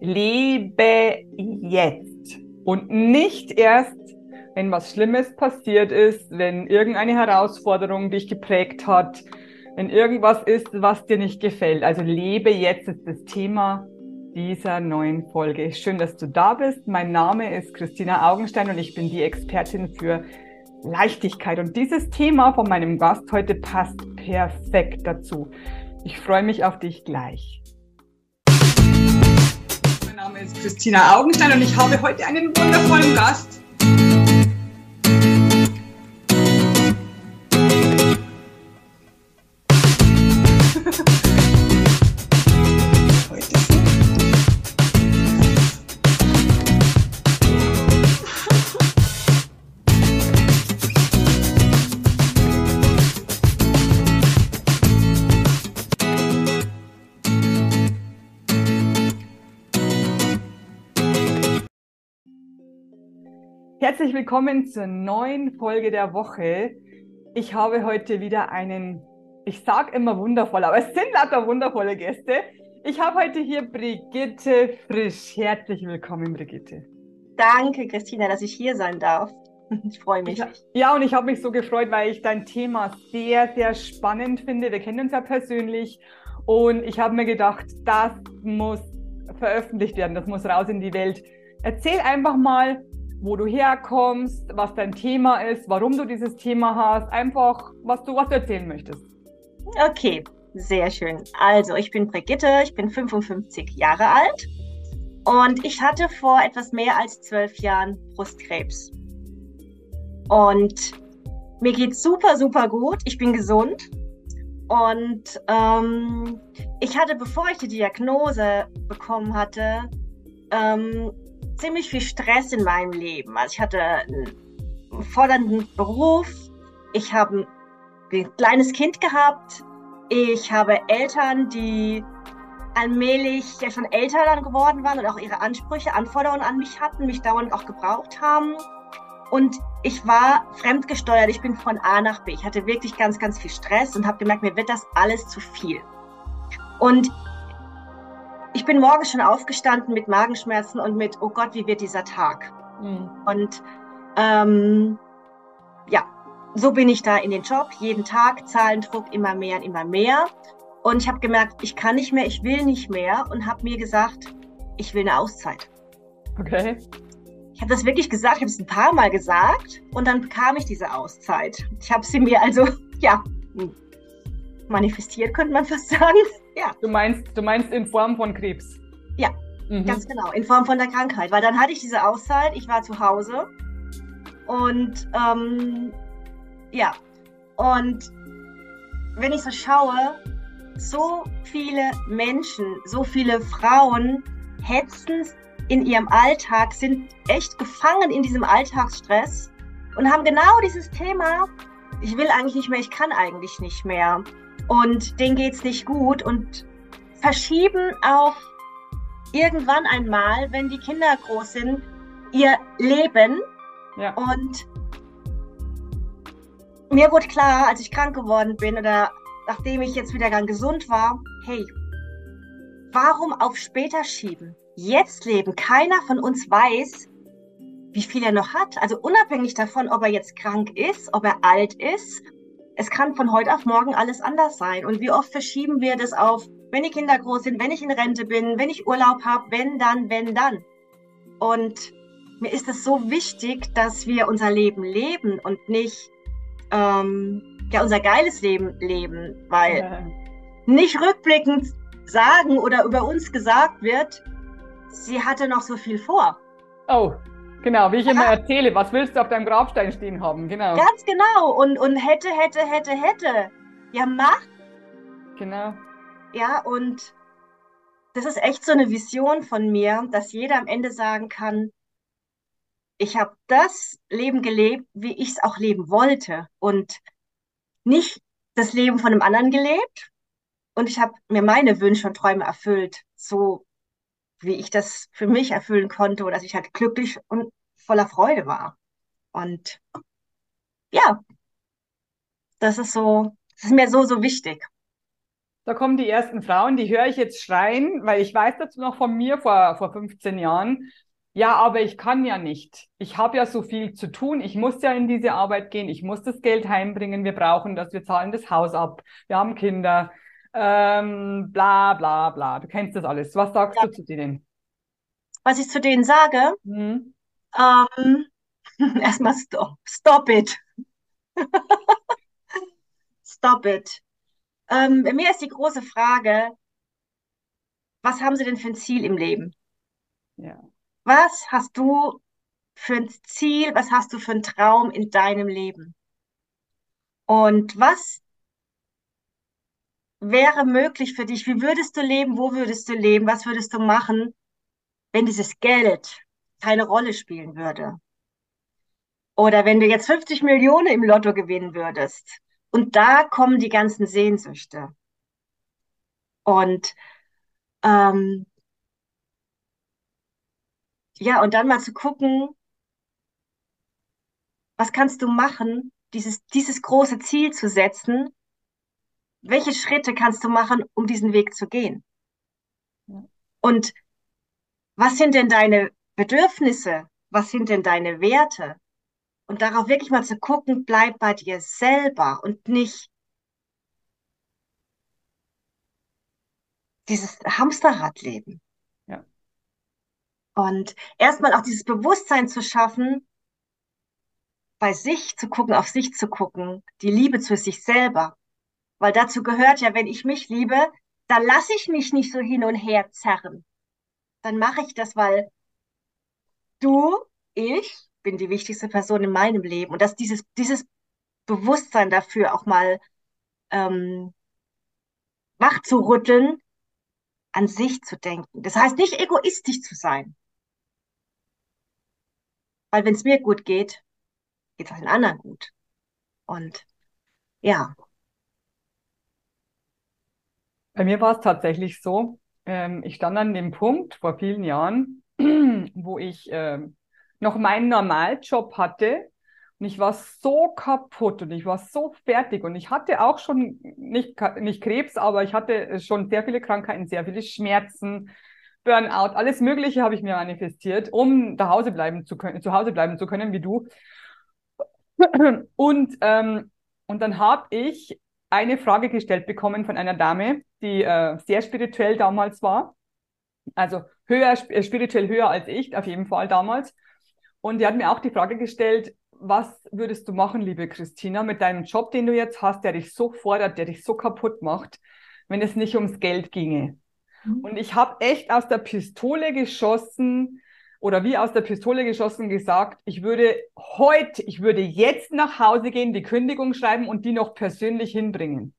lebe jetzt und nicht erst, wenn was Schlimmes passiert ist, wenn irgendeine Herausforderung dich geprägt hat, wenn irgendwas ist, was dir nicht gefällt. Also lebe jetzt ist das Thema dieser neuen Folge. Schön, dass du da bist. Mein Name ist Christina Augenstein und ich bin die Expertin für Leichtigkeit. Und dieses Thema von meinem Gast heute passt perfekt dazu. Ich freue mich auf dich gleich. Name ist Christina Augenstein und ich habe heute einen wundervollen Gast. Herzlich willkommen zur neuen Folge der Woche. Ich habe heute wieder einen, ich sage immer wundervoll, aber es sind lauter wundervolle Gäste. Ich habe heute hier Brigitte Frisch. Herzlich willkommen, Brigitte. Danke, Christina, dass ich hier sein darf. Ich freue mich. Ich, ja, und ich habe mich so gefreut, weil ich dein Thema sehr, sehr spannend finde. Wir kennen uns ja persönlich und ich habe mir gedacht, das muss veröffentlicht werden, das muss raus in die Welt. Erzähl einfach mal, wo du herkommst, was dein Thema ist, warum du dieses Thema hast, einfach was du, was du erzählen möchtest. Okay, sehr schön. Also, ich bin Brigitte, ich bin 55 Jahre alt und ich hatte vor etwas mehr als zwölf Jahren Brustkrebs. Und mir geht's super, super gut. Ich bin gesund. Und ähm, ich hatte, bevor ich die Diagnose bekommen hatte, ähm, ziemlich viel Stress in meinem Leben. Also ich hatte einen fordernden Beruf, ich habe ein kleines Kind gehabt, ich habe Eltern, die allmählich ja schon älter dann geworden waren und auch ihre Ansprüche, Anforderungen an mich hatten, mich dauernd auch gebraucht haben. Und ich war fremdgesteuert, ich bin von A nach B. Ich hatte wirklich ganz, ganz viel Stress und habe gemerkt, mir wird das alles zu viel. Und ich bin morgens schon aufgestanden mit Magenschmerzen und mit, oh Gott, wie wird dieser Tag? Mhm. Und ähm, ja, so bin ich da in den Job, jeden Tag, Zahlendruck immer mehr und immer mehr. Und ich habe gemerkt, ich kann nicht mehr, ich will nicht mehr und habe mir gesagt, ich will eine Auszeit. Okay. Ich habe das wirklich gesagt, ich habe es ein paar Mal gesagt und dann bekam ich diese Auszeit. Ich habe sie mir also, ja, manifestiert, könnte man fast sagen. Ja. Du meinst, du meinst in Form von Krebs? Ja, mhm. ganz genau, in Form von der Krankheit. Weil dann hatte ich diese Auszeit, ich war zu Hause und ähm, ja, und wenn ich so schaue, so viele Menschen, so viele Frauen hetzen in ihrem Alltag, sind echt gefangen in diesem Alltagsstress und haben genau dieses Thema, ich will eigentlich nicht mehr, ich kann eigentlich nicht mehr und denen geht es nicht gut und verschieben auf irgendwann einmal, wenn die Kinder groß sind, ihr Leben. Ja. Und mir wurde klar, als ich krank geworden bin oder nachdem ich jetzt wieder ganz gesund war, hey, warum auf später schieben? Jetzt leben. Keiner von uns weiß, wie viel er noch hat. Also unabhängig davon, ob er jetzt krank ist, ob er alt ist es kann von heute auf morgen alles anders sein. Und wie oft verschieben wir das auf, wenn die Kinder groß sind, wenn ich in Rente bin, wenn ich Urlaub habe, wenn dann, wenn dann. Und mir ist es so wichtig, dass wir unser Leben leben und nicht ähm, ja unser geiles Leben leben, weil ja. nicht rückblickend sagen oder über uns gesagt wird, sie hatte noch so viel vor. Oh, Genau, wie ich immer erzähle, was willst du auf deinem Grabstein stehen haben? Genau. Ganz genau. Und, und hätte, hätte, hätte, hätte. Ja, mach. Genau. Ja, und das ist echt so eine Vision von mir, dass jeder am Ende sagen kann, ich habe das Leben gelebt, wie ich es auch leben wollte und nicht das Leben von einem anderen gelebt. Und ich habe mir meine Wünsche und Träume erfüllt, so wie ich das für mich erfüllen konnte oder dass ich halt glücklich und voller Freude war. Und ja, das ist so, das ist mir so, so wichtig. Da kommen die ersten Frauen, die höre ich jetzt schreien, weil ich weiß dazu noch von mir vor, vor 15 Jahren. Ja, aber ich kann ja nicht. Ich habe ja so viel zu tun. Ich muss ja in diese Arbeit gehen. Ich muss das Geld heimbringen. Wir brauchen das. Wir zahlen das Haus ab. Wir haben Kinder. Ähm, bla, bla, bla. Du kennst das alles. Was sagst ja. du zu denen? Was ich zu denen sage? Mhm. Ähm, erstmal stop. Stop it. stop it. Ähm, mir ist die große Frage, was haben Sie denn für ein Ziel im Leben? Ja. Was hast du für ein Ziel, was hast du für einen Traum in deinem Leben? Und was wäre möglich für dich? Wie würdest du leben? Wo würdest du leben? Was würdest du machen, wenn dieses Geld keine Rolle spielen würde? Oder wenn du jetzt 50 Millionen im Lotto gewinnen würdest? Und da kommen die ganzen Sehnsüchte. Und ähm, ja, und dann mal zu gucken, was kannst du machen, dieses, dieses große Ziel zu setzen? Welche Schritte kannst du machen, um diesen Weg zu gehen? Ja. Und was sind denn deine Bedürfnisse? Was sind denn deine Werte? Und darauf wirklich mal zu gucken, bleib bei dir selber und nicht dieses Hamsterradleben. Ja. Und erstmal auch dieses Bewusstsein zu schaffen, bei sich zu gucken, auf sich zu gucken, die Liebe zu sich selber. Weil dazu gehört ja, wenn ich mich liebe, dann lasse ich mich nicht so hin und her zerren. Dann mache ich das, weil du, ich bin die wichtigste Person in meinem Leben. Und dass dieses, dieses Bewusstsein dafür auch mal ähm, wach zu rütteln, an sich zu denken. Das heißt nicht egoistisch zu sein. Weil wenn es mir gut geht, geht es den anderen gut. Und ja. Bei mir war es tatsächlich so, ähm, ich stand an dem Punkt vor vielen Jahren, wo ich ähm, noch meinen Normaljob hatte. Und ich war so kaputt und ich war so fertig und ich hatte auch schon nicht, nicht Krebs, aber ich hatte schon sehr viele Krankheiten, sehr viele Schmerzen, Burnout, alles Mögliche habe ich mir manifestiert, um zu Hause bleiben zu können, zu Hause bleiben zu können, wie du. Und, ähm, und dann habe ich eine Frage gestellt bekommen von einer Dame, die äh, sehr spirituell damals war. Also höher, spirituell höher als ich, auf jeden Fall damals. Und die hat mir auch die Frage gestellt, was würdest du machen, liebe Christina, mit deinem Job, den du jetzt hast, der dich so fordert, der dich so kaputt macht, wenn es nicht ums Geld ginge? Mhm. Und ich habe echt aus der Pistole geschossen oder wie aus der Pistole geschossen gesagt, ich würde heute, ich würde jetzt nach Hause gehen, die Kündigung schreiben und die noch persönlich hinbringen.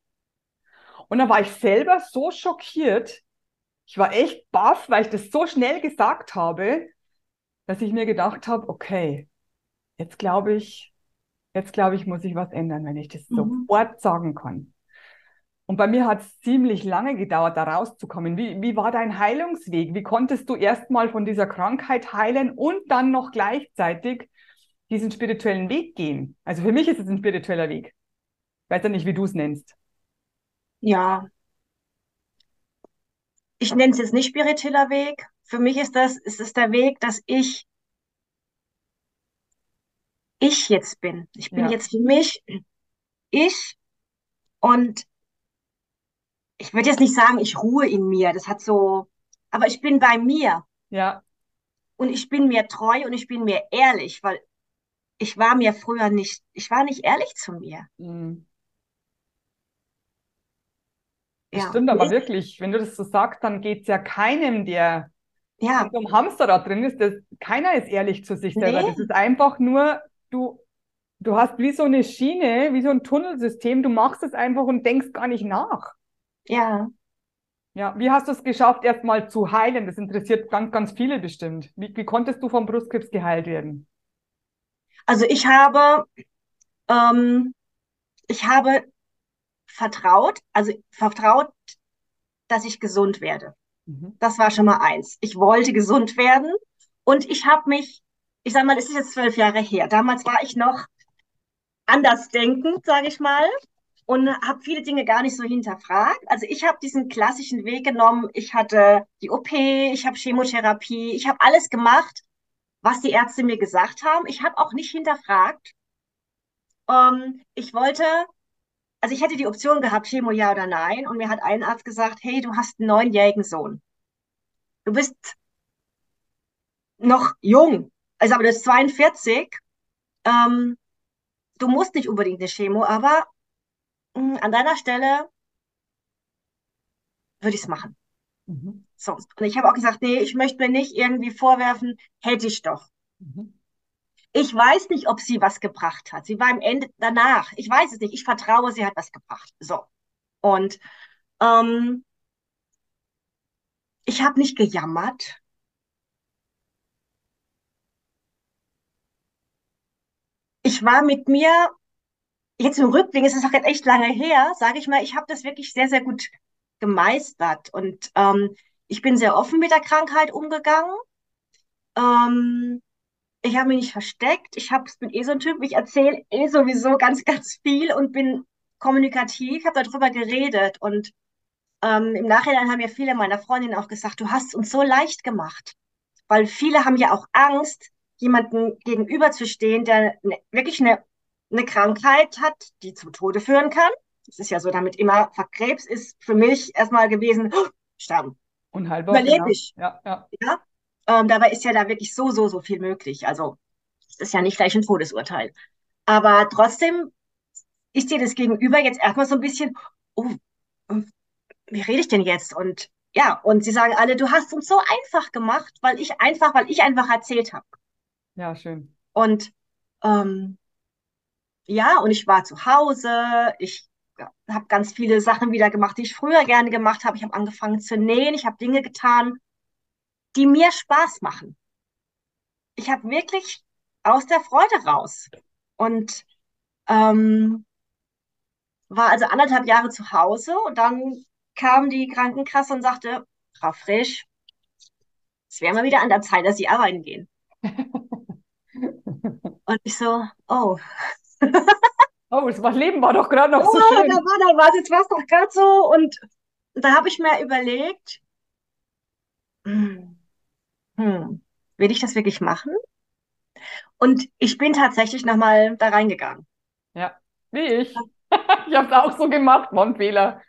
Und da war ich selber so schockiert. Ich war echt baff, weil ich das so schnell gesagt habe dass ich mir gedacht habe, okay, jetzt glaube ich, jetzt glaube ich, muss ich was ändern, wenn ich das mhm. sofort sagen kann. Und bei mir hat es ziemlich lange gedauert, da rauszukommen. Wie, wie war dein Heilungsweg? Wie konntest du erstmal von dieser Krankheit heilen und dann noch gleichzeitig diesen spirituellen Weg gehen? Also für mich ist es ein spiritueller Weg. Ich weiß ja nicht, wie du es nennst. Ja. Ich nenne es jetzt nicht spiritueller Weg, für mich ist das, ist es der Weg, dass ich ich jetzt bin. Ich bin ja. jetzt für mich ich und ich würde jetzt nicht sagen, ich ruhe in mir. Das hat so, aber ich bin bei mir. Ja. Und ich bin mir treu und ich bin mir ehrlich, weil ich war mir früher nicht, ich war nicht ehrlich zu mir. Mhm. Das ja. stimmt aber wirklich. Wenn du das so sagst, dann geht es ja keinem, der ja. so ein Hamsterrad drin ist, das, keiner ist ehrlich zu sich selber. Nee. Das ist einfach nur, du, du hast wie so eine Schiene, wie so ein Tunnelsystem, du machst es einfach und denkst gar nicht nach. Ja. Ja, wie hast du es geschafft, erstmal zu heilen? Das interessiert ganz, ganz viele bestimmt. Wie, wie konntest du vom Brustkrebs geheilt werden? Also ich habe, ähm, ich habe vertraut, also vertraut, dass ich gesund werde. Mhm. Das war schon mal eins. Ich wollte gesund werden und ich habe mich, ich sag mal, es ist jetzt zwölf Jahre her. Damals war ich noch anders denkend, sage ich mal. Und habe viele Dinge gar nicht so hinterfragt. Also ich habe diesen klassischen Weg genommen. Ich hatte die OP, ich habe Chemotherapie, ich habe alles gemacht, was die Ärzte mir gesagt haben. Ich habe auch nicht hinterfragt. Ähm, ich wollte, also ich hätte die Option gehabt, Chemo ja oder nein. Und mir hat ein Arzt gesagt, hey, du hast einen neunjährigen Sohn. Du bist noch jung. Also aber du bist 42. Ähm, du musst nicht unbedingt eine Chemo, aber an deiner Stelle würde ich es machen. Mhm. So. Und ich habe auch gesagt, nee, ich möchte mir nicht irgendwie vorwerfen, hätte ich doch. Mhm. Ich weiß nicht, ob sie was gebracht hat. Sie war am Ende danach. Ich weiß es nicht. Ich vertraue, sie hat was gebracht. So. Und ähm, ich habe nicht gejammert. Ich war mit mir, jetzt im Rückblick, es ist auch echt lange her, sage ich mal, ich habe das wirklich sehr, sehr gut gemeistert. Und ähm, ich bin sehr offen mit der Krankheit umgegangen. Ähm, ich habe mich nicht versteckt. Ich hab, bin eh so ein Typ, ich erzähle eh sowieso ganz, ganz viel und bin kommunikativ, habe darüber geredet. Und ähm, im Nachhinein haben ja viele meiner Freundinnen auch gesagt, du hast uns so leicht gemacht. Weil viele haben ja auch Angst, jemanden gegenüberzustehen, der ne, wirklich eine, eine Krankheit hat, die zum Tode führen kann. Das ist ja so damit immer, Krebs ist für mich erstmal gewesen, oh, sterben. Unheilbar. Überlebe genau. ich. Ja, ja. Ja? Ähm, dabei ist ja da wirklich so, so, so viel möglich. Also, es ist ja nicht gleich ein Todesurteil. Aber trotzdem ist dir das Gegenüber jetzt erstmal so ein bisschen, oh, wie rede ich denn jetzt? Und ja, und sie sagen alle, du hast uns so einfach gemacht, weil ich einfach, weil ich einfach erzählt habe. Ja, schön. Und ähm, ja, und ich war zu Hause, ich habe ganz viele Sachen wieder gemacht, die ich früher gerne gemacht habe. Ich habe angefangen zu nähen, ich habe Dinge getan, die mir Spaß machen. Ich habe wirklich aus der Freude raus. Und ähm, war also anderthalb Jahre zu Hause und dann kam die Krankenkasse und sagte, Frau Frisch, es wäre mal wieder an der Zeit, dass Sie arbeiten gehen. Und ich so, oh. Oh, das war- Leben war doch gerade noch so Oh, schön. da war da was, jetzt war es doch gerade so. Und da habe ich mir überlegt, hm, hm, will ich das wirklich machen? Und ich bin tatsächlich nochmal da reingegangen. Ja, wie ich. Ich habe es auch so gemacht, war ein Fehler.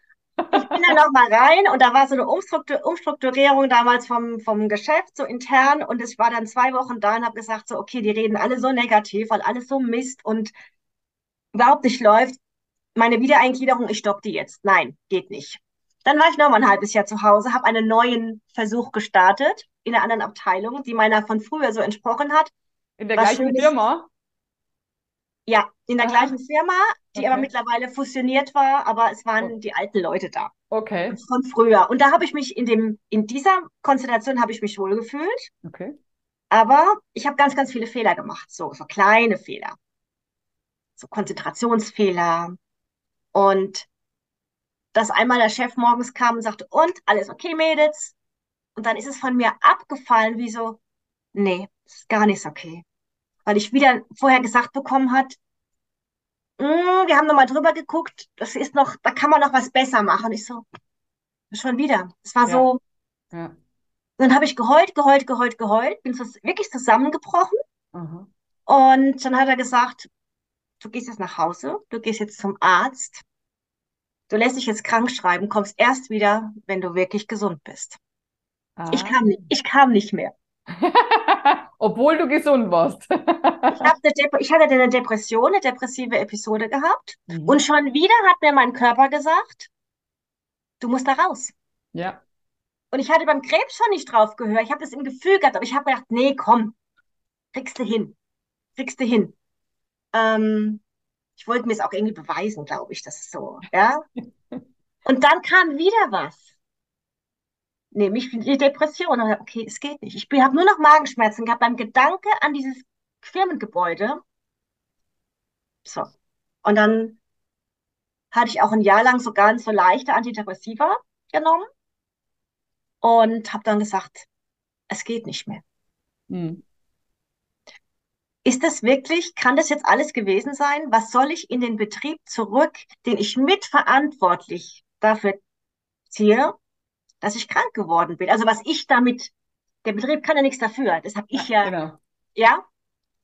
Ich bin dann nochmal rein und da war so eine Umstruktur Umstrukturierung damals vom, vom Geschäft, so intern. Und ich war dann zwei Wochen da und habe gesagt, so, okay, die reden alle so negativ, weil alles so Mist und überhaupt nicht läuft. Meine Wiedereingliederung, ich stoppe die jetzt. Nein, geht nicht. Dann war ich noch mal ein halbes Jahr zu Hause, habe einen neuen Versuch gestartet in einer anderen Abteilung, die meiner von früher so entsprochen hat. In der gleichen Schönes. Firma. Ja, in der Aha. gleichen Firma, die aber Okay. mittlerweile fusioniert war, aber es waren Oh. die alten Leute da Okay, von früher. Und da habe ich mich in dem, in dieser Konstellation habe ich mich wohl gefühlt, okay. aber ich habe ganz, ganz viele Fehler gemacht, so, so kleine Fehler, so Konzentrationsfehler und dass einmal der Chef morgens kam und sagte, und alles okay, Mädels? Und dann ist es von mir abgefallen, wie so, nee, ist gar nicht okay. Weil ich wieder vorher gesagt bekommen hat, "Mm, wir haben nochmal drüber geguckt, das ist noch, da kann man noch was besser machen. Ich so, schon wieder. Es war Ja. so, Ja. dann habe ich geheult, geheult, geheult, geheult, bin wirklich zusammengebrochen. Aha. Und dann hat er gesagt, du gehst jetzt nach Hause, du gehst jetzt zum Arzt, du lässt dich jetzt krank schreiben, kommst erst wieder, wenn du wirklich gesund bist. Ich Ah. kam, nicht- ich kam nicht mehr. Obwohl du gesund warst. Ich, eine ich hatte eine Depression, eine depressive Episode gehabt. Mhm. Und schon wieder hat mir mein Körper gesagt, du musst da raus. Ja, Und ich hatte beim Krebs schon nicht drauf gehört. Ich habe das im Gefühl gehabt, aber ich habe gedacht, nee, komm, kriegst du hin. Kriegst du hin. Ähm, ich wollte mir es auch irgendwie beweisen, glaube ich, das ist so, ja. Und dann kam wieder was. Nämlich die Depression. Und okay, es geht nicht. Ich habe nur noch Magenschmerzen gehabt beim Gedanke an dieses Firmengebäude. So. Und dann hatte ich auch ein Jahr lang so ganz so leichte Antidepressiva genommen und habe dann gesagt, es geht nicht mehr. Mhm. Ist das wirklich, kann das jetzt alles gewesen sein? Was soll ich in den Betrieb zurück, den ich mitverantwortlich dafür ziehe, dass ich krank geworden bin? Also was ich damit, der Betrieb kann ja nichts dafür. Das habe ich ja, Genau, ja,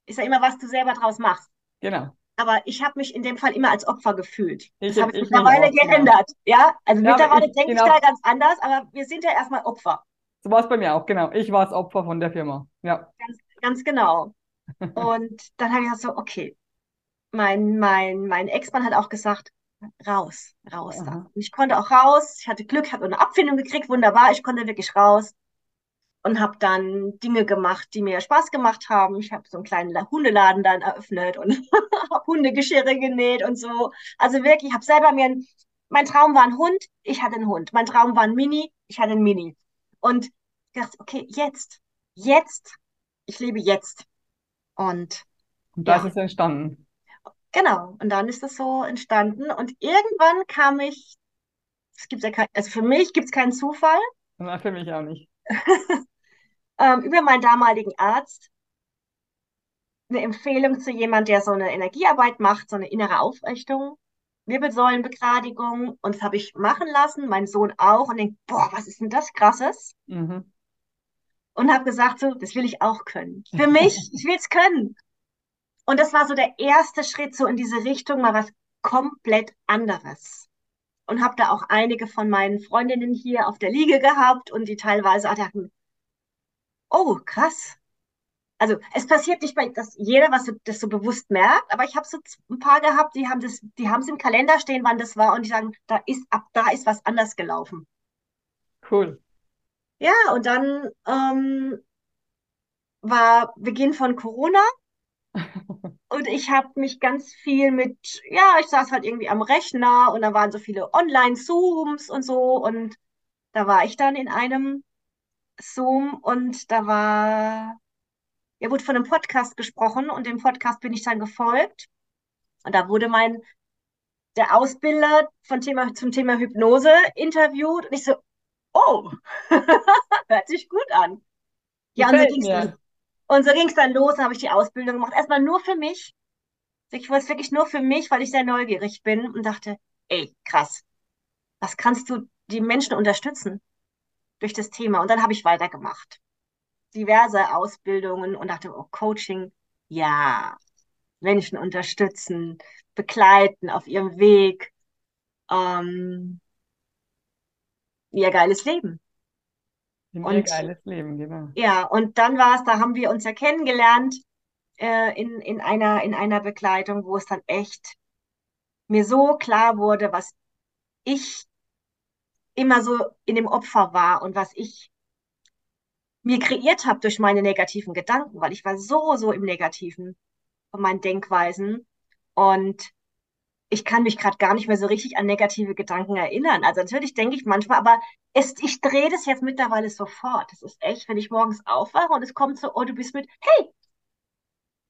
ist ja immer, was du selber draus machst. genau. Aber ich habe mich in dem Fall immer als Opfer gefühlt. Ich, Das habe ich ich mittlerweile genau. geändert. Ja, also Ja, mittlerweile ich- denke genau. ich da ganz anders, aber wir sind ja erstmal Opfer. So war es bei mir auch, genau. Ich war das Opfer von der Firma. Ja, Ganz genau. Und dann habe ich gesagt so, okay, mein, mein, mein Ex-Mann hat auch gesagt, raus, raus da. Und ich konnte auch raus. Ich hatte Glück, habe eine Abfindung gekriegt, wunderbar. Ich konnte wirklich raus und habe dann Dinge gemacht, die mir Spaß gemacht haben. Ich habe so einen kleinen La- Hundeladen dann eröffnet und habe Hundegeschirre genäht und so. Also wirklich, ich habe selber mir ein, mein Traum war ein Hund, ich hatte einen Hund. Mein Traum war ein Mini, ich hatte ein Mini. Und ich dachte, okay, jetzt, jetzt, ich lebe jetzt. Und und da Ja. ist entstanden. Genau, und dann ist das so entstanden. Und irgendwann kam ich, es gibt ja kein, also für mich gibt es keinen Zufall, Na, für mich auch nicht. ähm, über meinen damaligen Arzt eine Empfehlung zu jemand, der so eine Energiearbeit macht, so eine innere Aufrichtung, Wirbelsäulenbegradigung. Und das habe ich machen lassen, mein Sohn auch. Und denkt, boah, was ist denn das Krasses? Mhm. Und habe gesagt, so, das will ich auch können. Für mich, ich will es können. Und das war so der erste Schritt so in diese Richtung, mal was komplett anderes. Und habe da auch einige von meinen Freundinnen hier auf der Liege gehabt und die teilweise auch dachten, oh, krass. Also es passiert nicht bei dass jeder, was so, das so bewusst merkt, aber ich habe so ein paar gehabt, die haben das, die haben es im Kalender stehen, wann das war und die sagen, da ist ab da ist was anders gelaufen. Cool. Ja, und dann ähm, war Beginn von Corona. Und ich habe mich ganz viel mit, ja, ich saß halt irgendwie am Rechner und da waren so viele Online-Zooms und so. Und da war ich dann in einem Zoom und da war, ja, wurde von einem Podcast gesprochen und dem Podcast bin ich dann gefolgt. Und da wurde mein, der Ausbilder von Thema, zum Thema Hypnose interviewt. Und ich so, oh, hört sich gut an. Ja, und so dann. Und ging es dann los, dann habe ich die Ausbildung gemacht. Erstmal nur für mich. Ich wollte es wirklich nur für mich, weil ich sehr neugierig bin und dachte, ey, krass, was kannst du die Menschen unterstützen durch das Thema? Und dann habe ich weitergemacht. Diverse Ausbildungen und dachte, oh, Coaching, ja, Menschen unterstützen, begleiten auf ihrem Weg, ähm, ihr geiles Leben. In Und- ihr geiles Leben, genau. Ja, und dann war es, da haben wir uns ja kennengelernt äh, in, in einer, in einer Begleitung, wo es dann echt mir so klar wurde, was ich immer so in dem Opfer war und was ich mir kreiert habe durch meine negativen Gedanken, weil ich war so, so im Negativen von meinen Denkweisen und ich kann mich gerade gar nicht mehr so richtig an negative Gedanken erinnern. Also natürlich denke ich manchmal, aber es, ich drehe das jetzt mittlerweile sofort. Das ist echt, wenn ich morgens aufwache und es kommt so, oh, du bist mit, hey,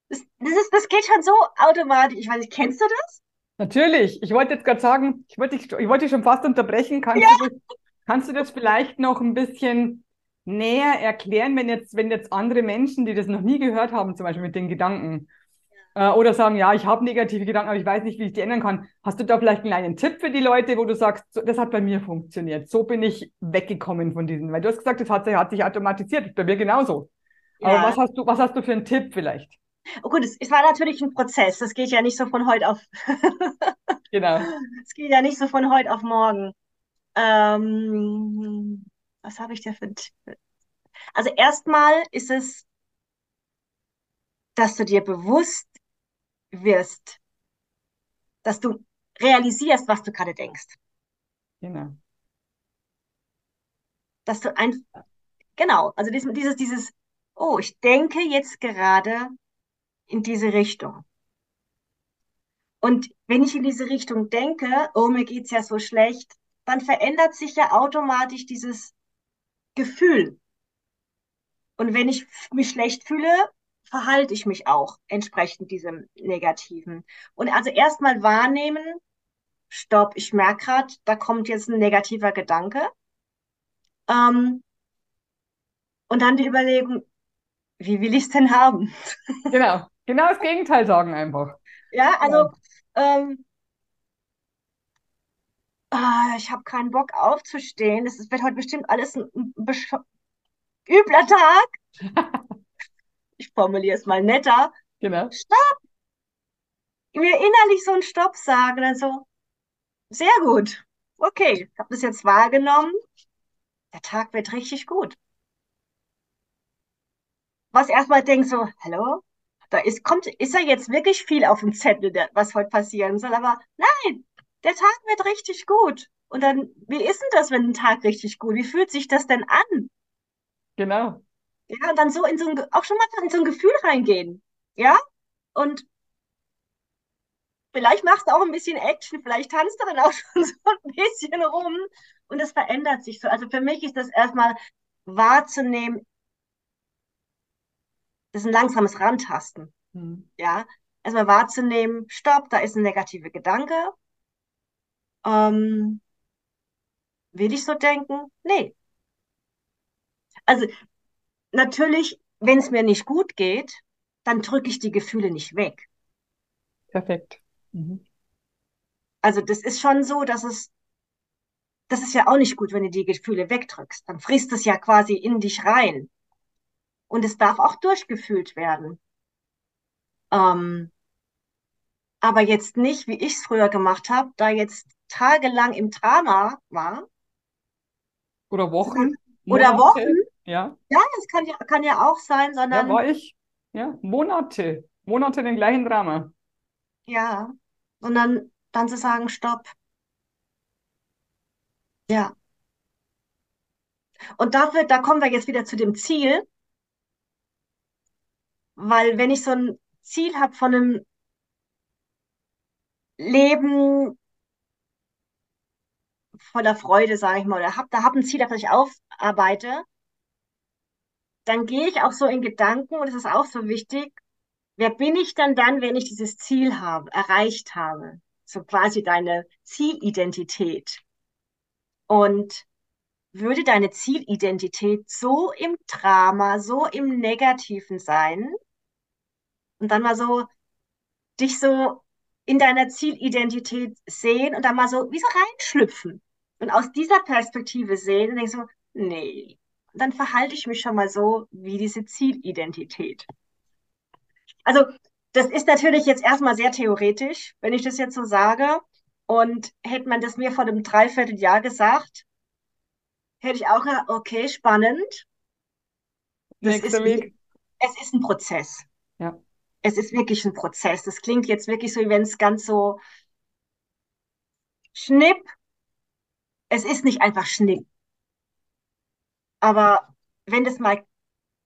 das, das ist, das geht schon so automatisch. Ich weiß nicht, kennst du das? Natürlich. Ich wollte jetzt gerade sagen, ich wollte dich, ich wollte dich schon fast unterbrechen. Kannst du das, kannst du das vielleicht noch ein bisschen näher erklären, wenn jetzt, wenn jetzt andere Menschen, die das noch nie gehört haben, zum Beispiel mit den Gedanken, äh, oder sagen, ja, ich habe negative Gedanken, aber ich weiß nicht, wie ich die ändern kann. Hast du da vielleicht einen kleinen Tipp für die Leute, wo du sagst, so, das hat bei mir funktioniert. So bin ich weggekommen von diesen, weil du hast gesagt, das hat, sich- hat sich automatisiert. Bei mir genauso. Aber Ja. was hast du, was hast du für einen Tipp vielleicht? Oh gut, es, es war natürlich ein Prozess. Das geht ja nicht so von heute auf, Genau. es geht ja nicht so von heute auf morgen. Ähm, was habe ich da für einen Tipp? Also erstmal ist es, dass du dir bewusst wirst, dass du realisierst, was du gerade denkst. Genau. Dass du ein, genau, also dieses, dieses, dieses, oh, ich denke jetzt gerade in diese Richtung. Und wenn ich in diese Richtung denke, oh, mir geht's ja so schlecht, dann verändert sich ja automatisch dieses Gefühl. Und wenn ich mich schlecht fühle, verhalte ich mich auch entsprechend diesem Negativen. Und also erstmal wahrnehmen, stopp, ich merke gerade, da kommt jetzt ein negativer Gedanke. Ähm, und dann die Überlegung, wie will ich es denn haben? Genau, Genau das Gegenteil sagen einfach. Ja, also ähm, ah, ich habe keinen Bock aufzustehen. Es wird heute bestimmt alles ein, ein übler Tag. Ich formuliere es mal netter. Genau. Stopp! Mir innerlich so einen Stopp sagen, dann so, sehr gut. Okay, ich habe das jetzt wahrgenommen. Der Tag wird richtig gut. Was erstmal denkt so, hallo? Da ist, kommt, ist ja jetzt wirklich viel auf dem Zettel, was heute passieren soll, aber nein, der Tag wird richtig gut. Und dann, wie ist denn das, wenn ein Tag richtig gut? Wie fühlt sich das denn an? Genau. Ja, und dann so in so ein, auch schon mal in so ein Gefühl reingehen. Ja? Und vielleicht machst du auch ein bisschen Action, vielleicht tanzt du dann auch schon so ein bisschen rum und es verändert sich so. Also für mich ist das erstmal wahrzunehmen, das ist ein langsames Rantasten. Hm. Ja, erstmal wahrzunehmen, stopp, da ist ein negativer Gedanke. Ähm, will ich so denken? Nee. Also natürlich, wenn es mir nicht gut geht, dann drücke ich die Gefühle nicht weg. Perfekt. Mhm. Also das ist schon so, dass es, das ist ja auch nicht gut, wenn du die Gefühle wegdrückst. Dann frisst es ja quasi in dich rein. Und es darf auch durchgefühlt werden. Ähm, aber jetzt nicht, wie ich es früher gemacht habe, da jetzt tagelang im Drama war. Oder Wochen. Oder. Wochen. Ja, Ja, das kann ja, kann ja auch sein, sondern war ich. Ja, Monate. Monate den gleichen Drama. ja, sondern dann zu sagen, stopp. Ja. Und dafür, da kommen wir jetzt wieder zu dem Ziel, weil wenn ich so ein Ziel habe von einem Leben voller Freude, sage ich mal, oder hab, da habe ein Ziel, das ich aufarbeite, dann gehe ich auch so in Gedanken, und das ist auch so wichtig, wer bin ich dann dann, wenn ich dieses Ziel habe, erreicht habe? So quasi deine Zielidentität. Und würde deine Zielidentität so im Drama, so im Negativen sein und dann mal so dich so in deiner Zielidentität sehen und dann mal so wie so reinschlüpfen und aus dieser Perspektive sehen und denke so, nee, dann verhalte ich mich schon mal so wie diese Zielidentität. Also das ist natürlich jetzt erstmal sehr theoretisch, wenn ich das jetzt so sage. Und hätte man das mir vor einem Dreivierteljahr gesagt, hätte ich auch gedacht, okay, spannend. Das Nächster ist, Weg. es ist ein Prozess. Ja. Es ist wirklich ein Prozess. Das klingt jetzt wirklich so, wie wenn es ganz so schnipp. Es ist nicht einfach schnipp. Aber wenn das mal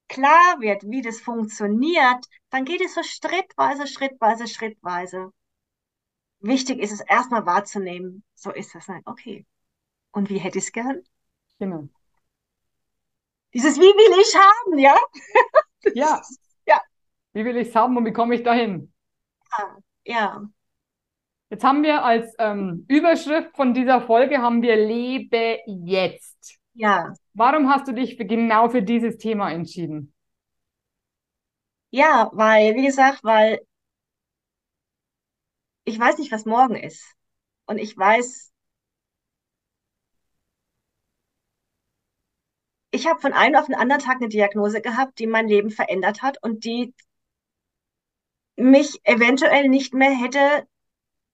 klar wird, wie das funktioniert, dann geht es so schrittweise, schrittweise, schrittweise. Wichtig ist es erstmal wahrzunehmen, so ist es. Nein, okay. Und wie hätte ich es gern? Genau. Dieses Wie will ich haben, ja? Ja. Ja. Wie will ich es haben und wie komme ich dahin? Ja, Jetzt haben wir als ähm, Überschrift von dieser Folge haben wir Lebe jetzt. Ja, Warum hast du dich für, genau für dieses Thema entschieden? ja, weil, wie gesagt, weil ich weiß nicht, was morgen ist. Und ich weiß, ich habe von einem auf den anderen Tag eine Diagnose gehabt, die mein Leben verändert hat und die mich eventuell nicht mehr hätte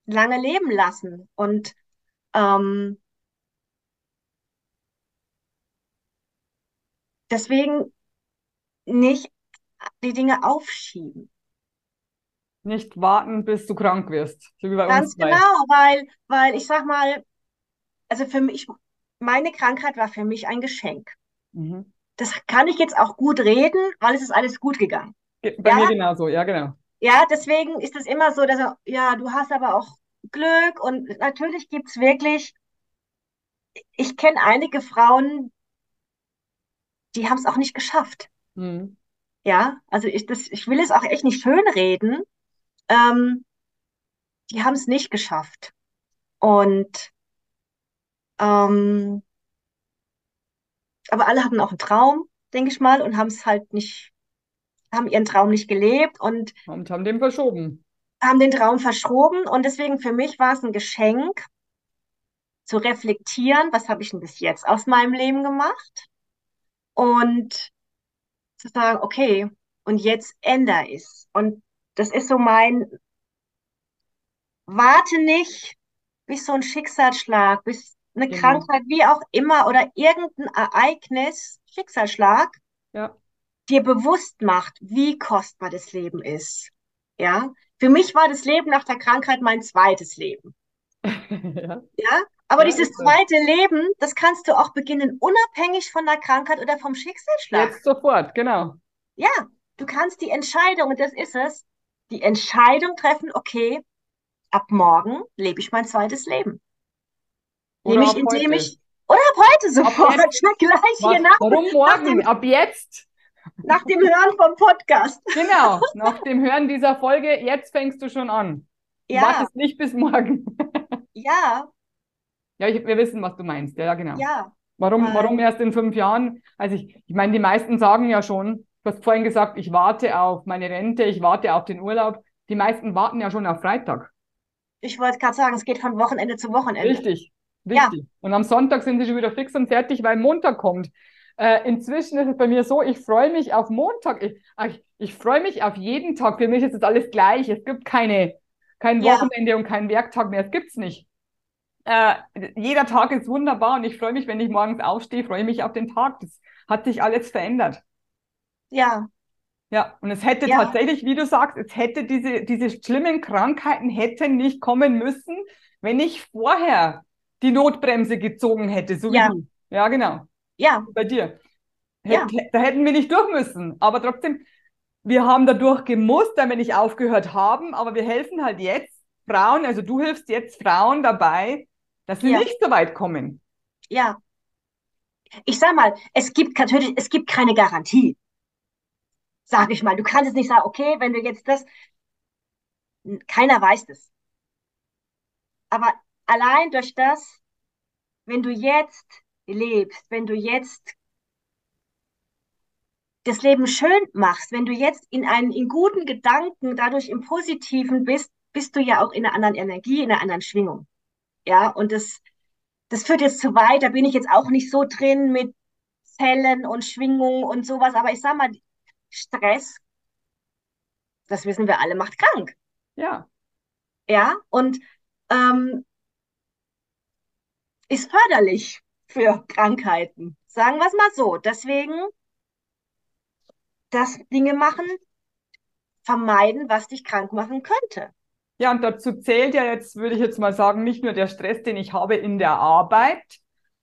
lange leben lassen. Und ähm, deswegen nicht die Dinge aufschieben. Nicht warten, bis du krank wirst, so wie bei Ganz genau, weil, weil ich sag mal, also für mich, meine Krankheit war für mich ein Geschenk. Mhm. Das kann ich jetzt auch gut reden, weil es ist alles gut gegangen. Ge- Bei Ja? mir genauso, ja, genau. Ja, deswegen ist es immer so, dass ja, du hast aber auch Glück und natürlich gibt's wirklich, ich kenne einige Frauen, die haben es auch nicht geschafft. Mhm. Ja, also ich, das, ich will es auch echt nicht schönreden. Ähm, die haben es nicht geschafft. Und ähm, aber alle hatten auch einen Traum, denke ich mal, und haben es halt nicht haben ihren Traum nicht gelebt und Und haben den verschoben. haben den Traum verschoben. Und deswegen für mich war es ein Geschenk, zu reflektieren, was habe ich denn bis jetzt aus meinem Leben gemacht und zu sagen, okay, und jetzt ändere ich es. Und das ist so mein, warte nicht bis so ein Schicksalsschlag, bis eine Genau. Krankheit, wie auch immer, oder irgendein Ereignis, Schicksalsschlag, Ja. dir bewusst macht, wie kostbar das Leben ist. Ja, für mich war das Leben nach der Krankheit mein zweites Leben. Ja. Ja, aber Ja, dieses zweite Leben, das kannst du auch beginnen, unabhängig von der Krankheit oder vom Schicksalsschlag. Jetzt sofort, genau. Ja, du kannst die Entscheidung, und das ist es, die Entscheidung treffen, okay, ab morgen lebe ich mein zweites Leben. Oder Nämlich ab indem heute. ich, oder ab heute sofort, jetzt. gleich Was, hier nach, warum nach morgen? dem, Ab jetzt? nach dem Hören vom Podcast. Genau, nach dem Hören dieser Folge, jetzt fängst du schon an. Ja, wartest nicht bis morgen. ja, Ja, ich, wir wissen, was du meinst. Ja, ja, genau. ja, Warum, warum weil, erst in fünf Jahren? Also ich, ich meine, die meisten sagen ja schon, du hast vorhin gesagt, ich warte auf meine Rente, ich warte auf den Urlaub. Die meisten warten ja schon auf Freitag. ich wollte gerade sagen, es geht von Wochenende zu Wochenende. Richtig, Ja, richtig. Und am Sonntag sind sie schon wieder fix und fertig, weil Montag kommt. Äh, inzwischen ist es bei mir so, ich freue mich auf Montag. Ich, ich, ich freue mich auf jeden Tag. Für mich ist es alles gleich. Es gibt keine, kein ja, Wochenende und keinen Werktag mehr. Es gibt's nicht. Äh, jeder Tag ist wunderbar und ich freue mich, wenn ich morgens aufstehe, freue mich auf den Tag. Das hat sich alles verändert. ja, Ja, und es hätte ja, tatsächlich, wie du sagst, es hätte diese, diese schlimmen Krankheiten hätten nicht kommen müssen, wenn ich vorher die Notbremse gezogen hätte, so wie ja, du. Ja, genau, ja, bei dir. ja, Hätt, da hätten wir nicht durch müssen. Aber trotzdem, wir haben dadurch gemusst, weil wir nicht aufgehört haben, aber wir helfen halt jetzt Frauen, also du hilfst jetzt Frauen dabei, dass sie ja, nicht so weit kommen. ja. Ich sag mal, es gibt natürlich, es gibt keine Garantie, sag ich mal. Du kannst jetzt nicht sagen, okay, wenn du jetzt das, keiner weiß das. Aber allein durch das, wenn du jetzt lebst, wenn du jetzt das Leben schön machst, wenn du jetzt in einen, in guten Gedanken, dadurch im Positiven bist, bist du ja auch in einer anderen Energie, in einer anderen Schwingung. Ja, und das, das führt jetzt zu weit, da bin ich jetzt auch nicht so drin mit Zellen und Schwingungen und sowas, aber ich sag mal, Stress, das wissen wir alle, macht krank. Ja, Ja, und ähm, ist förderlich für Krankheiten. Sagen wir es mal so. Deswegen das Dinge machen, vermeiden, was dich krank machen könnte. Ja, und dazu zählt ja jetzt, würde ich jetzt mal sagen, nicht nur der Stress, den ich habe in der Arbeit,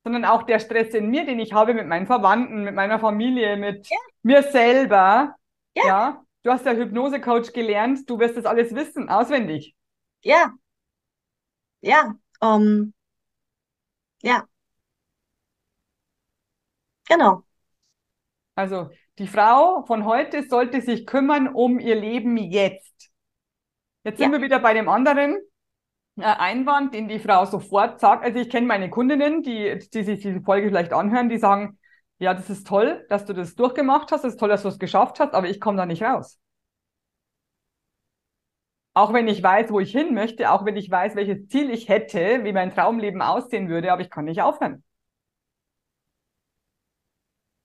sondern auch der Stress in mir, den ich habe mit meinen Verwandten, mit meiner Familie, mit Ja, mir selber. ja, Ja, du hast ja Hypnose-Coach gelernt, du wirst das alles wissen, auswendig. ja, ja, ähm, ja, genau. Also die Frau von heute sollte sich kümmern um ihr Leben jetzt. Jetzt sind Ja, wir wieder bei dem anderen äh, Einwand, den die Frau sofort sagt. Also ich kenne meine Kundinnen, die, die sich diese Folge vielleicht anhören, die sagen, ja, das ist toll, dass du das durchgemacht hast, das ist toll, dass du es geschafft hast, aber ich komme da nicht raus. Auch wenn ich weiß, wo ich hin möchte, auch wenn ich weiß, welches Ziel ich hätte, wie mein Traumleben aussehen würde, aber ich kann nicht aufhören.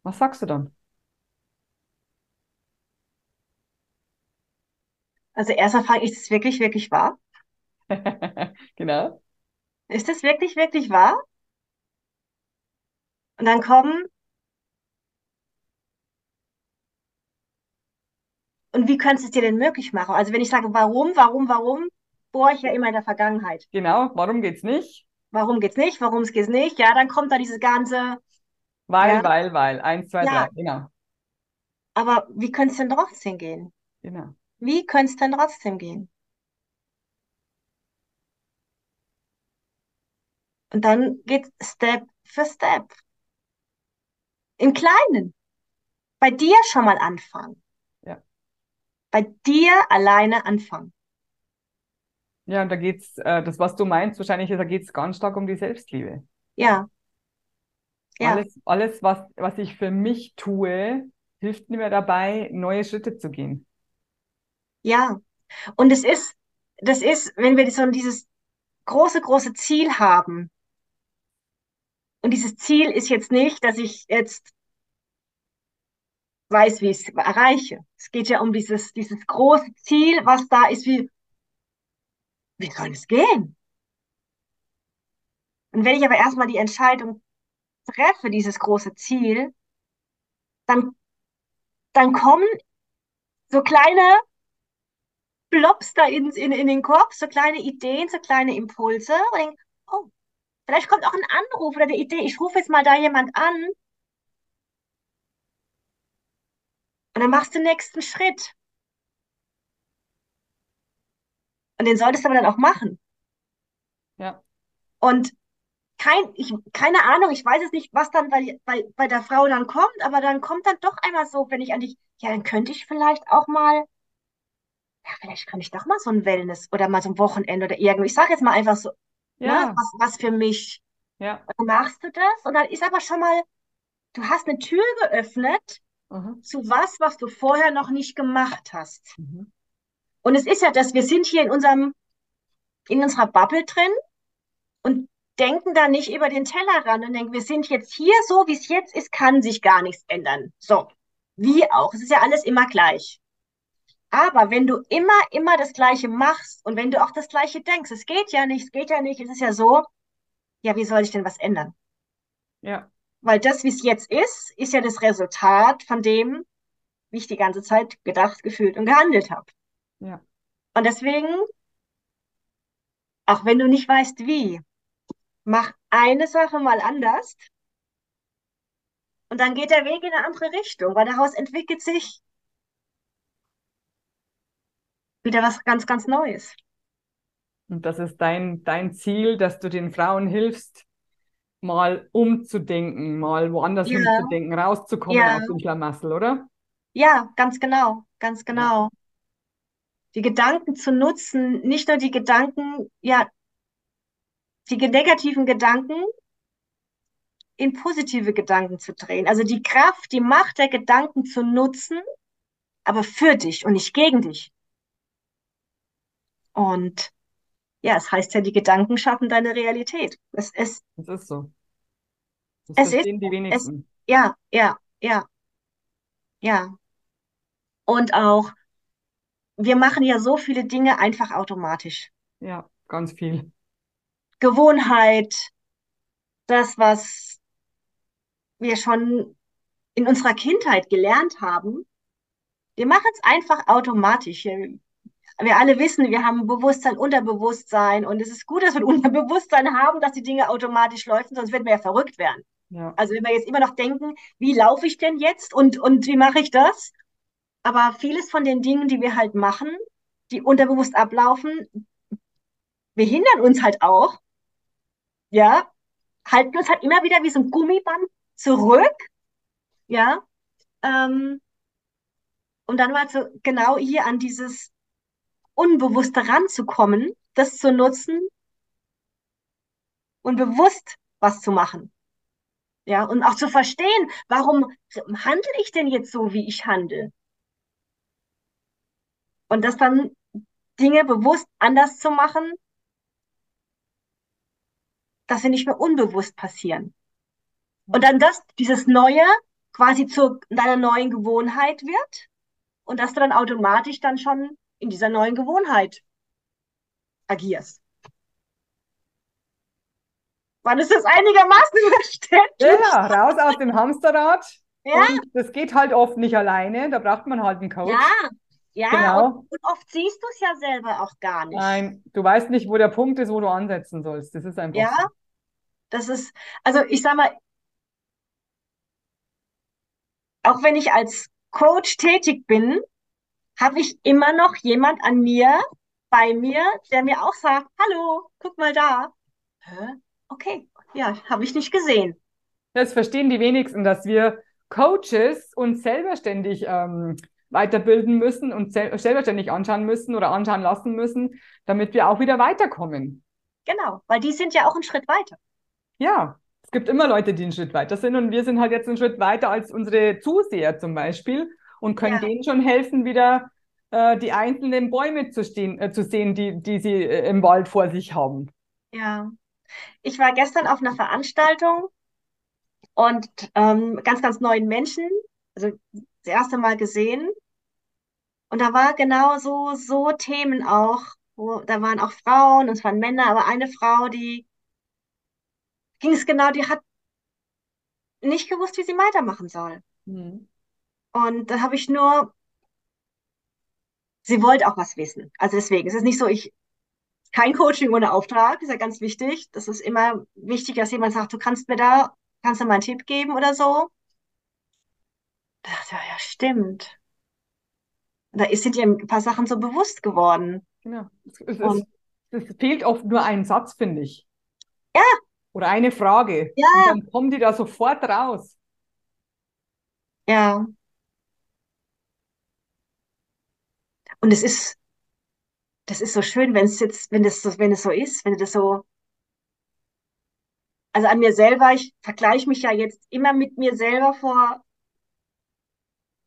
Was sagst du dann? Also erstmal frage ist es wirklich, wirklich wahr? Genau. Ist es wirklich, wirklich wahr? Und dann kommen, und wie könntest du es dir denn möglich machen? Also wenn ich sage, warum, warum, warum, bohre ich ja immer in der Vergangenheit. Genau, warum geht's nicht? Warum geht's nicht? Warum geht's nicht? Ja, dann kommt da dieses ganze, Weil, ja, weil, weil. Eins, zwei, drei. ja, Genau, aber wie könnte es denn trotzdem gehen? genau. Wie könnte es denn trotzdem gehen? Und dann geht Step für Step. Im Kleinen. Bei dir schon mal anfangen. Ja. Bei dir alleine anfangen. Ja, und da geht's, äh, das, was du meinst, wahrscheinlich, da geht's ganz stark um die Selbstliebe. Ja, ja, Alles, alles, was, was ich für mich tue, hilft mir dabei, neue Schritte zu gehen. Ja, und es ist, das ist, wenn wir so dieses große, große Ziel haben, und dieses Ziel ist jetzt nicht, dass ich jetzt weiß, wie ich es erreiche. Es geht ja um dieses, dieses große Ziel, was da ist, wie, wie soll es gehen? Und wenn ich aber erstmal die Entscheidung treffe, dieses große Ziel, dann, dann kommen so kleine Blobs da in, in, in den Kopf, so kleine Ideen, so kleine Impulse. Und ich denke, oh, vielleicht kommt auch ein Anruf oder die Idee, ich rufe jetzt mal da jemand an. Und dann machst du den nächsten Schritt. Und den solltest du aber dann auch machen. Ja. Und kein, ich, keine Ahnung, ich weiß es nicht, was dann bei, bei, bei der Frau dann kommt, aber dann kommt dann doch einmal so, wenn ich an dich, ja, dann könnte ich vielleicht auch mal, ja, vielleicht kann ich doch mal so ein Wellness oder mal so ein Wochenende oder irgendwie. Ich sage jetzt mal einfach so, ne, Ja, was, was für mich. ja. Und dann machst du das und dann ist aber schon mal, du hast eine Tür geöffnet Mhm. zu was, was du vorher noch nicht gemacht hast. Mhm. Und es ist ja das, wir sind hier in unserem, in unserer Bubble drin und denken da nicht über den Tellerrand und denken, wir sind jetzt hier so, wie es jetzt ist, kann sich gar nichts ändern. So, wie auch. Es ist ja alles immer gleich. Aber wenn du immer, immer das Gleiche machst und wenn du auch das Gleiche denkst, es geht ja nicht, es geht ja nicht, es ist ja so, ja, wie soll ich denn was ändern? Ja, Weil das, wie es jetzt ist, ist ja das Resultat von dem, wie ich die ganze Zeit gedacht, gefühlt und gehandelt habe. ja. Und deswegen, auch wenn du nicht weißt, wie, mach eine Sache mal anders und dann geht der Weg in eine andere Richtung, weil daraus entwickelt sich wieder was ganz, ganz Neues. Und das ist dein, dein Ziel, dass du den Frauen hilfst, mal umzudenken, mal woanders Ja, hinzudenken, rauszukommen ja, aus dem Schlamassel, oder? ja, ganz genau, ganz Ja, genau. Die Gedanken zu nutzen, nicht nur die Gedanken, ja, die negativen Gedanken in positive Gedanken zu drehen. Also die Kraft, die Macht der Gedanken zu nutzen, aber für dich und nicht gegen dich. Und ja, es heißt ja, die Gedanken schaffen deine Realität. Es ist, das ist so. Das es ist, verstehen die es, wenigsten. ja, ja, ja, ja. Und auch, wir machen ja so viele Dinge einfach automatisch. Ja, ganz viel. Gewohnheit, das, was wir schon in unserer Kindheit gelernt haben, wir machen es einfach automatisch. Wir, wir alle wissen, wir haben Bewusstsein, Unterbewusstsein und es ist gut, dass wir ein Unterbewusstsein haben, dass die Dinge automatisch laufen, sonst würden wir ja verrückt werden. Ja, Also wenn wir jetzt immer noch denken, wie laufe ich denn jetzt und, und wie mache ich das? Aber vieles von den Dingen, die wir halt machen, die unterbewusst ablaufen, behindern uns halt auch, ja, halten uns halt immer wieder wie so ein Gummiband zurück, ja, ähm, um dann mal so genau hier an dieses Unbewusste ranzukommen, das zu nutzen und bewusst was zu machen. Ja, und auch zu verstehen, warum handle ich denn jetzt so, wie ich handle? Und das dann Dinge bewusst anders zu machen, dass sie nicht mehr unbewusst passieren. Und dann das, dieses Neue quasi zu deiner neuen Gewohnheit wird und dass du dann automatisch dann schon in dieser neuen Gewohnheit agierst. Wann ist das einigermaßen verständlich? ja, raus aus dem Hamsterrad. Ja, Und das geht halt oft nicht alleine. Da braucht man halt einen Coach. ja, ja. Und, Genau. und oft siehst du es ja selber auch gar nicht. Nein, du weißt nicht, wo der Punkt ist, wo du ansetzen sollst. Das ist einfach Ja, so. das ist, also ich sag mal, auch wenn ich als Coach tätig bin, habe ich immer noch jemand an mir, bei mir, der mir auch sagt, hallo, guck mal da. Hä? Okay, ja, habe ich nicht gesehen. Das verstehen die wenigsten, dass wir Coaches uns selber ständig ähm, weiterbilden müssen und sel selber ständig anschauen müssen oder anschauen lassen müssen, damit wir auch wieder weiterkommen. Genau, weil die sind ja auch einen Schritt weiter. Ja, Es gibt immer Leute, die einen Schritt weiter sind und wir sind halt jetzt einen Schritt weiter als unsere Zuseher zum Beispiel und können Ja. denen schon helfen, wieder äh, die einzelnen Bäume zu, stehen, äh, zu sehen, die, die sie äh, im Wald vor sich haben. Ja. Ich war gestern auf einer Veranstaltung und ähm, ganz, ganz neuen Menschen, also das erste Mal gesehen. Und da war genau so, so Themen auch, wo, da waren auch Frauen und es waren Männer, aber eine Frau, die ging es genau, die hat nicht gewusst, wie sie weitermachen soll. Mhm. Und da habe ich nur, sie wollte auch was wissen. Also deswegen, es ist nicht so, ich, kein Coaching ohne Auftrag, ist ja ganz wichtig. Das ist immer wichtig, dass jemand sagt, du kannst mir da, kannst du mal einen Tipp geben oder so. Da dachte ich, ja, stimmt. Und da sind ihr ein paar Sachen so bewusst geworden. Ja. Es, es, Und es fehlt oft nur ein Satz, finde ich. ja, Oder eine Frage. Und ja, dann kommen die da sofort raus. ja. Und es ist, das ist so schön, wenn es jetzt, wenn das so, wenn es so ist, wenn das so, also an mir selber, ich vergleiche mich ja jetzt immer mit mir selber vor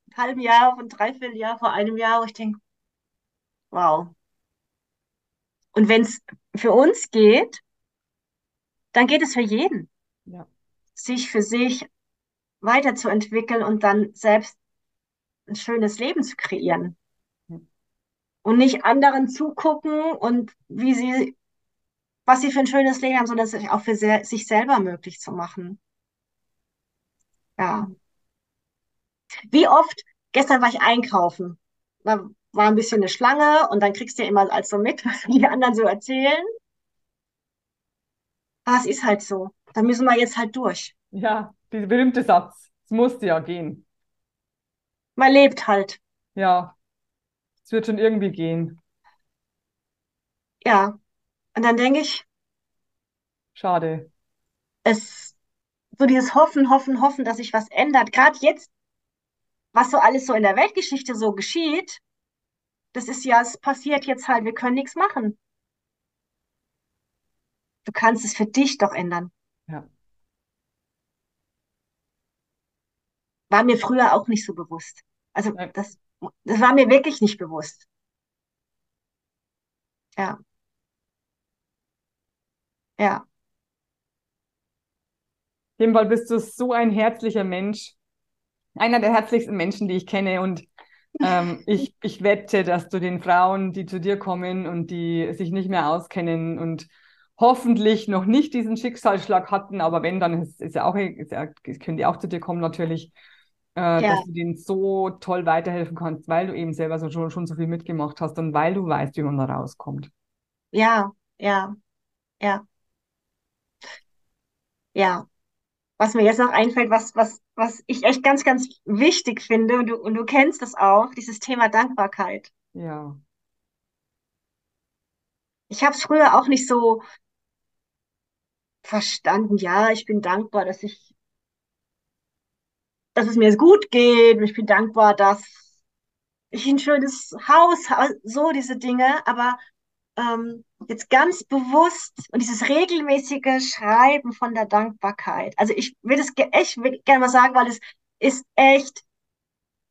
einem halben Jahr, von dreiviertel Jahr, vor einem Jahr, wo ich denke, wow. Und wenn es für uns geht, dann geht es für jeden, Ja. sich für sich weiterzuentwickeln und dann selbst ein schönes Leben zu kreieren. Und nicht anderen zugucken und wie sie, was sie für ein schönes Leben haben, sondern es auch für se sich selber möglich zu machen. Ja. Wie oft, gestern war ich einkaufen. Da war ein bisschen eine Schlange und dann kriegst du ja immer alles so mit, was die anderen so erzählen. Aber es ist halt so. Da müssen wir jetzt halt durch. Ja, dieser berühmte Satz. Es musste ja gehen. Man lebt halt. Ja, es wird schon irgendwie gehen. Ja. Und dann denke ich, Schade. es, so dieses Hoffen, Hoffen, Hoffen, dass sich was ändert. Gerade jetzt, was so alles so in der Weltgeschichte so geschieht, das ist ja, es passiert jetzt halt, wir können nichts machen. Du kannst es für dich doch ändern. Ja. War mir früher auch nicht so bewusst. Also Nein. das, das war mir wirklich nicht bewusst. Ja, ja, Auf jeden Fall bist du so ein herzlicher Mensch. Einer der herzlichsten Menschen, die ich kenne. Und ähm, ich, ich wette, dass du den Frauen, die zu dir kommen und die sich nicht mehr auskennen und hoffentlich noch nicht diesen Schicksalsschlag hatten, aber wenn, dann ist, ist ja auch, ist ja, können die auch zu dir kommen natürlich, äh, ja, dass du denen so toll weiterhelfen kannst, weil du eben selber so, schon, schon so viel mitgemacht hast und weil du weißt, wie man da rauskommt. ja, ja, ja, ja. Was mir jetzt noch einfällt, was, was, was ich echt ganz, ganz wichtig finde, und du, und du kennst das auch, dieses Thema Dankbarkeit. Ja, Ich habe es früher auch nicht so verstanden. Ja, ich bin dankbar, dass ich, dass es mir gut geht. Ich bin dankbar, dass ich ein schönes Haus habe, so diese Dinge. Aber ähm, jetzt ganz bewusst und dieses regelmäßige Schreiben von der Dankbarkeit. Also ich will ge- echt gerne mal sagen, weil es ist echt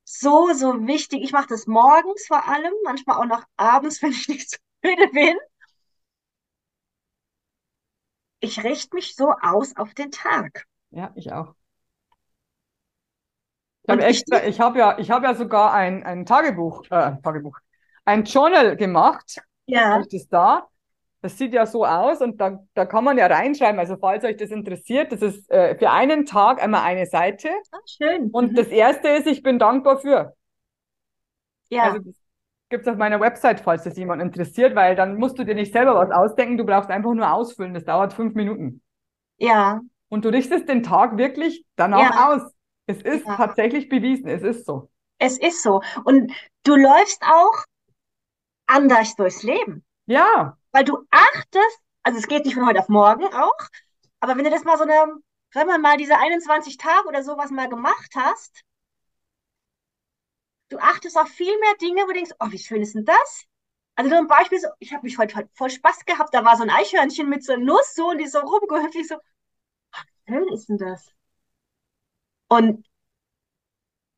so, so wichtig. Ich mache das morgens vor allem, manchmal auch noch abends, wenn ich nicht so müde bin. Ich richte mich so aus auf den Tag. ja, ich auch. Ich habe extra, ich habe ja, ich habe ja sogar ein, ein Tagebuch, äh, Tagebuch, ein Journal gemacht. Habe ja, ich das da? Das sieht ja so aus und da, da kann man ja reinschreiben. Also falls euch das interessiert, das ist äh, für einen Tag einmal eine Seite. ah, schön. Und Mhm. das erste ist, ich bin dankbar für. Also Ja, das gibt es auf meiner Website, falls das jemand interessiert, weil dann musst du dir nicht selber was ausdenken, du brauchst einfach nur ausfüllen. Das dauert fünf Minuten. ja, Und du richtest den Tag wirklich danach ja, aus. Es ist ja. tatsächlich bewiesen, es ist so. Es ist so. Und du läufst auch anders durchs Leben, Ja, weil du achtest, also es geht nicht von heute auf morgen auch, aber wenn du das mal so eine, sagen wir mal, diese 21 Tage oder sowas mal gemacht hast, du achtest auf viel mehr Dinge, wo du denkst, oh, wie schön ist denn das? Also nur ein Beispiel, so, ich habe mich heute, heute voll Spaß gehabt, da war so ein Eichhörnchen mit so einer Nuss so und die so rumgehüpft, ich so, schön ist denn das? Und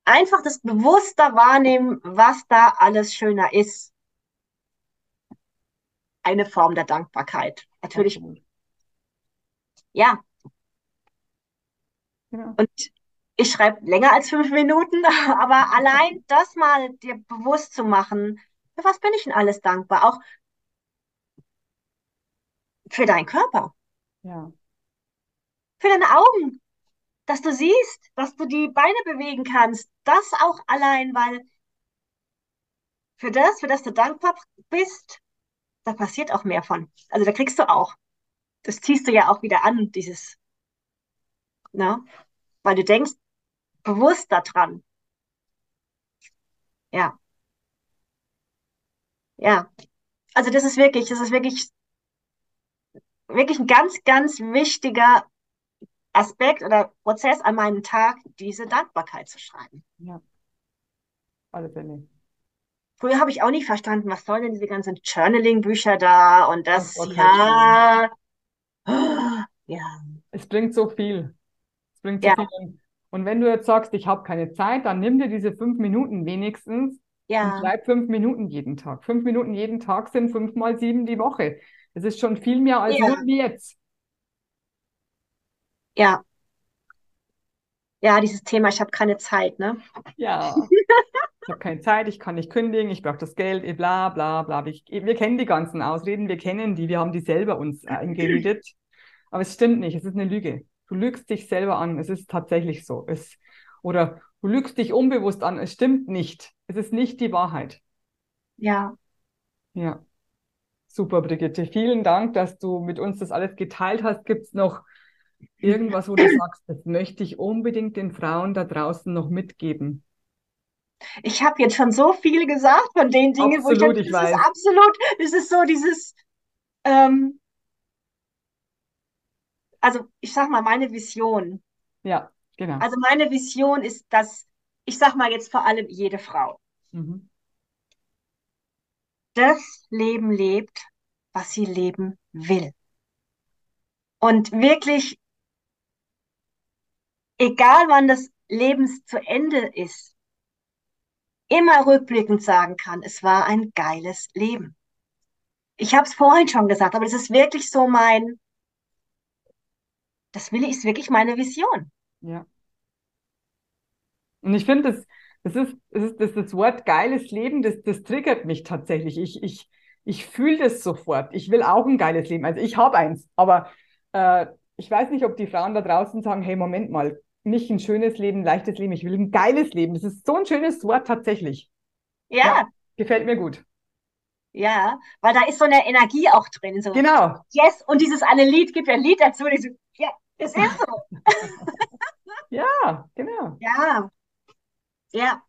einfach das bewusster wahrnehmen, was da alles schöner ist. Eine Form der Dankbarkeit. Natürlich, ja. Ja. Und ich schreibe länger als fünf Minuten, aber allein das mal dir bewusst zu machen, für was bin ich denn alles dankbar? Auch für deinen Körper, Ja. für deine Augen, dass du siehst, dass du die Beine bewegen kannst. Das auch allein, weil für das, für das du dankbar bist, da passiert auch mehr von. Also da kriegst du auch. Das ziehst du ja auch wieder an, dieses, ne? Weil du denkst bewusst daran. Ja, ja. Also das ist wirklich, das ist wirklich, wirklich ein ganz, ganz wichtiger Aspekt oder Prozess an meinem Tag, diese Dankbarkeit zu schreiben. Ja. Alle Fälle. Früher habe ich auch nicht verstanden, was sollen denn diese ganzen Journaling-Bücher da und das, Dankbarkeit, ja, ja, Es bringt so viel. Es bringt so ja, viel. Und und wenn du jetzt sagst, ich habe keine Zeit, dann nimm dir diese fünf Minuten wenigstens und ja, schreib fünf Minuten jeden Tag. Fünf Minuten jeden Tag sind fünf mal sieben die Woche. Das ist schon viel mehr als ja, wie jetzt. Ja, ja, dieses Thema, ich habe keine Zeit, ne? Ja, ich habe keine Zeit, ich kann nicht kündigen, ich brauche das Geld, eh, bla bla bla. Ich, wir kennen die ganzen Ausreden, wir kennen die, wir haben die selber uns eingeredet. Aber es stimmt nicht, es ist eine Lüge. Du lügst dich selber an, es ist tatsächlich so. Es, oder du lügst dich unbewusst an, es stimmt nicht. Es ist nicht die Wahrheit. Ja, Ja, super, Brigitte. Vielen Dank, dass du mit uns das alles geteilt hast. Gibt es noch irgendwas, wo du sagst, das möchte ich unbedingt den Frauen da draußen noch mitgeben? ich habe jetzt schon so viel gesagt von den Dingen, wo ich Absolut, ich das ist weiß. absolut, das ist so dieses, ähm, also ich sag mal, meine Vision. Ja, genau. Also meine Vision ist, dass, ich sag mal jetzt vor allem jede Frau, Mhm. das Leben lebt, was sie leben will. Und wirklich, egal wann das Lebens zu Ende ist, immer rückblickend sagen kann, es war ein geiles Leben. Ich habe es vorhin schon gesagt, aber das ist wirklich so mein, das will ich, ist wirklich meine Vision. Ja. Und ich finde, das, das ist, das ist, das, das Wort geiles Leben, das, das triggert mich tatsächlich. Ich, ich, ich fühle das sofort. Ich will auch ein geiles Leben. Also ich habe eins, aber äh, ich weiß nicht, ob die Frauen da draußen sagen, hey, Moment mal, nicht ein schönes Leben, ein leichtes Leben, ich will ein geiles Leben. Das ist so ein schönes Wort tatsächlich. Ja, Ja, gefällt mir gut. ja, weil da ist so eine Energie auch drin, so Genau. yes, und dieses eine Lied, gibt ja ein Lied dazu, so, ja, es ist so. Ja, genau. Ja, ja,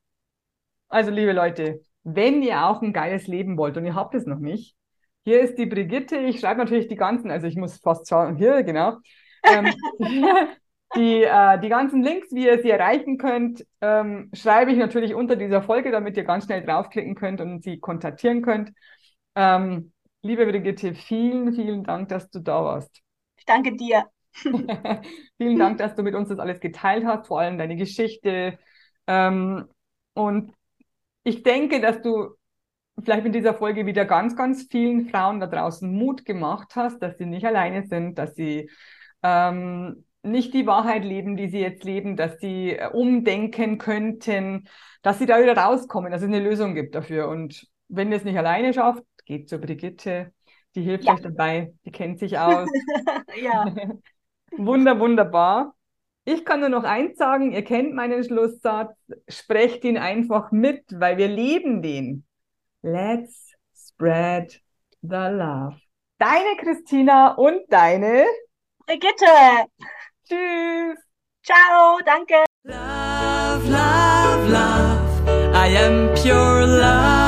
Also, liebe Leute, wenn ihr auch ein geiles Leben wollt und ihr habt es noch nicht, hier ist die Brigitte. Ich schreibe natürlich die ganzen, also ich muss fast schauen, hier, genau. Ähm, die, äh, die ganzen Links, wie ihr sie erreichen könnt, ähm, schreibe ich natürlich unter dieser Folge, damit ihr ganz schnell draufklicken könnt und sie kontaktieren könnt. Ähm, liebe Brigitte, vielen, vielen Dank, dass du da warst. ich danke dir. Vielen Dank, dass du mit uns das alles geteilt hast, vor allem deine Geschichte. Ähm, und ich denke, dass du vielleicht mit dieser Folge wieder ganz, ganz vielen Frauen da draußen Mut gemacht hast, dass sie nicht alleine sind, dass sie ähm, nicht die Wahrheit leben, die sie jetzt leben, dass sie äh, umdenken könnten, dass sie da wieder rauskommen, dass es eine Lösung gibt dafür. Und wenn ihr es nicht alleine schafft, geht zur Brigitte. Die hilft Ja, euch dabei, die kennt sich aus. ja, Wunder, wunderbar. Ich kann nur noch eins sagen, ihr kennt meinen Schlusssatz, sprecht ihn einfach mit, weil wir leben den. Let's spread the love. Deine Christina und deine. Brigitte, Tschüss. ciao, danke. Love, love, love. I am pure love.